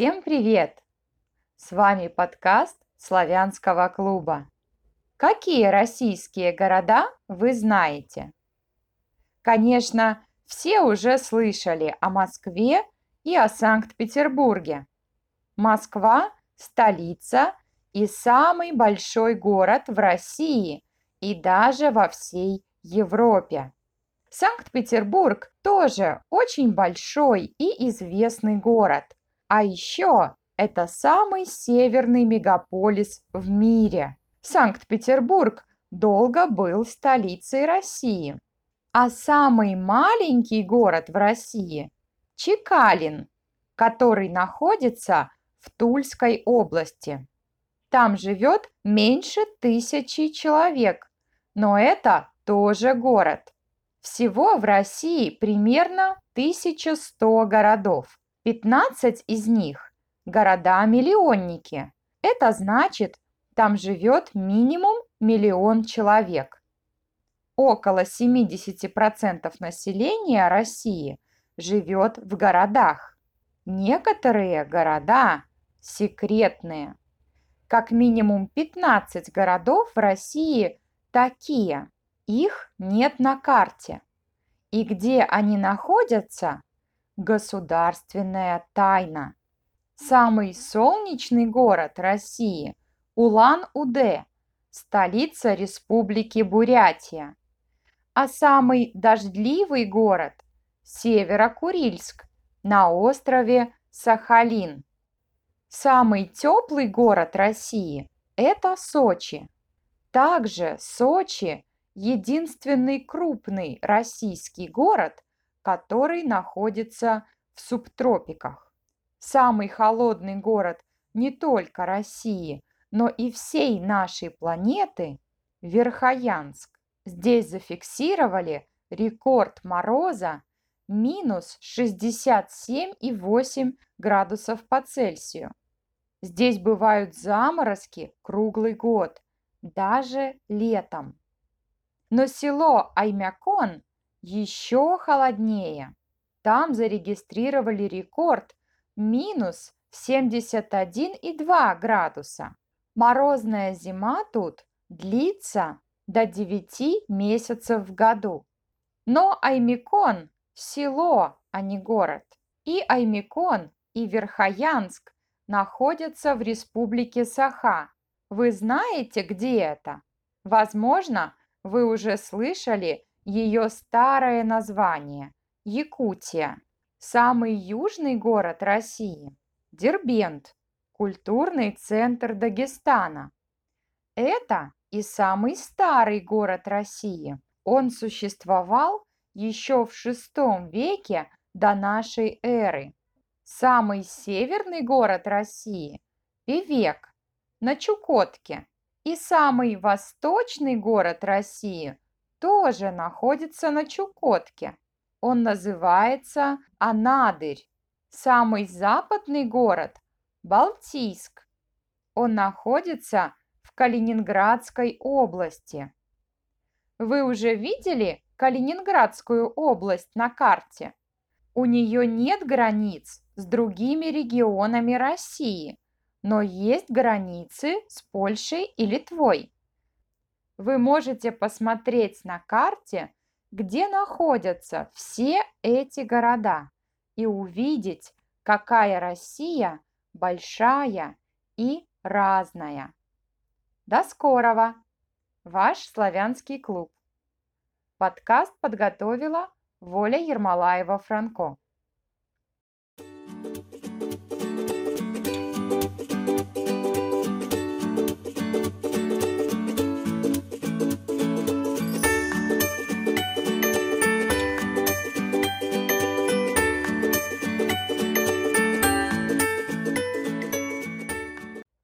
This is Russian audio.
Всем привет! С вами подкаст Славянского клуба. Какие российские города вы знаете? Конечно, все уже слышали о Москве и о Санкт-Петербурге. Москва – столица и самый большой город в России и даже во всей Европе. Санкт-Петербург тоже очень большой и известный город. А еще это самый северный мегаполис в мире. Санкт-Петербург долго был столицей России. А самый маленький город в России – Чекалин, который находится в Тульской области. Там живет меньше тысячи человек, но это тоже город. Всего в России примерно 1100 городов. 15 из них – города-миллионники. Это значит, там живет минимум миллион человек. Около 70% населения России живет в городах. Некоторые города секретные. Как минимум 15 городов в России такие. Их нет на карте. И где они находятся – государственная тайна. Самый солнечный город России – Улан-Удэ, столица Республики Бурятия. А самый дождливый город – Северо-Курильск на острове Сахалин. Самый теплый город России – это Сочи. Также Сочи единственный крупный российский город, который находится в субтропиках. Самый холодный город не только России, но и всей нашей планеты – Верхоянск. Здесь зафиксировали рекорд мороза минус 67,8 градусов по Цельсию. Здесь бывают заморозки круглый год, даже летом. Но село Аймякон еще холоднее. Там зарегистрировали рекорд минус 71,2 градуса. Морозная зима тут длится до 9 месяцев в году. Но Аймикон – село, а не город. И Аймикон, и Верхоянск находятся в республике Саха. Вы знаете, где это? Возможно, вы уже слышали ее старое название – Якутия. Самый южный город России – Дербент, культурный центр Дагестана. Это и самый старый город России. Он существовал еще в VI веке до нашей эры. Самый северный город России – Певек на Чукотке. И самый восточный город России тоже находится на Чукотке. Он называется Анадырь. Самый западный город – Балтийск. Он находится в Калининградской области. Вы уже видели Калининградскую область на карте? У нее нет границ с другими регионами России – но есть границы с Польшей и Литвой. Вы можете посмотреть на карте, где находятся все эти города и увидеть, какая Россия большая и разная. До скорого! Ваш славянский клуб. Подкаст подготовила Воля Ермолаева-Франко.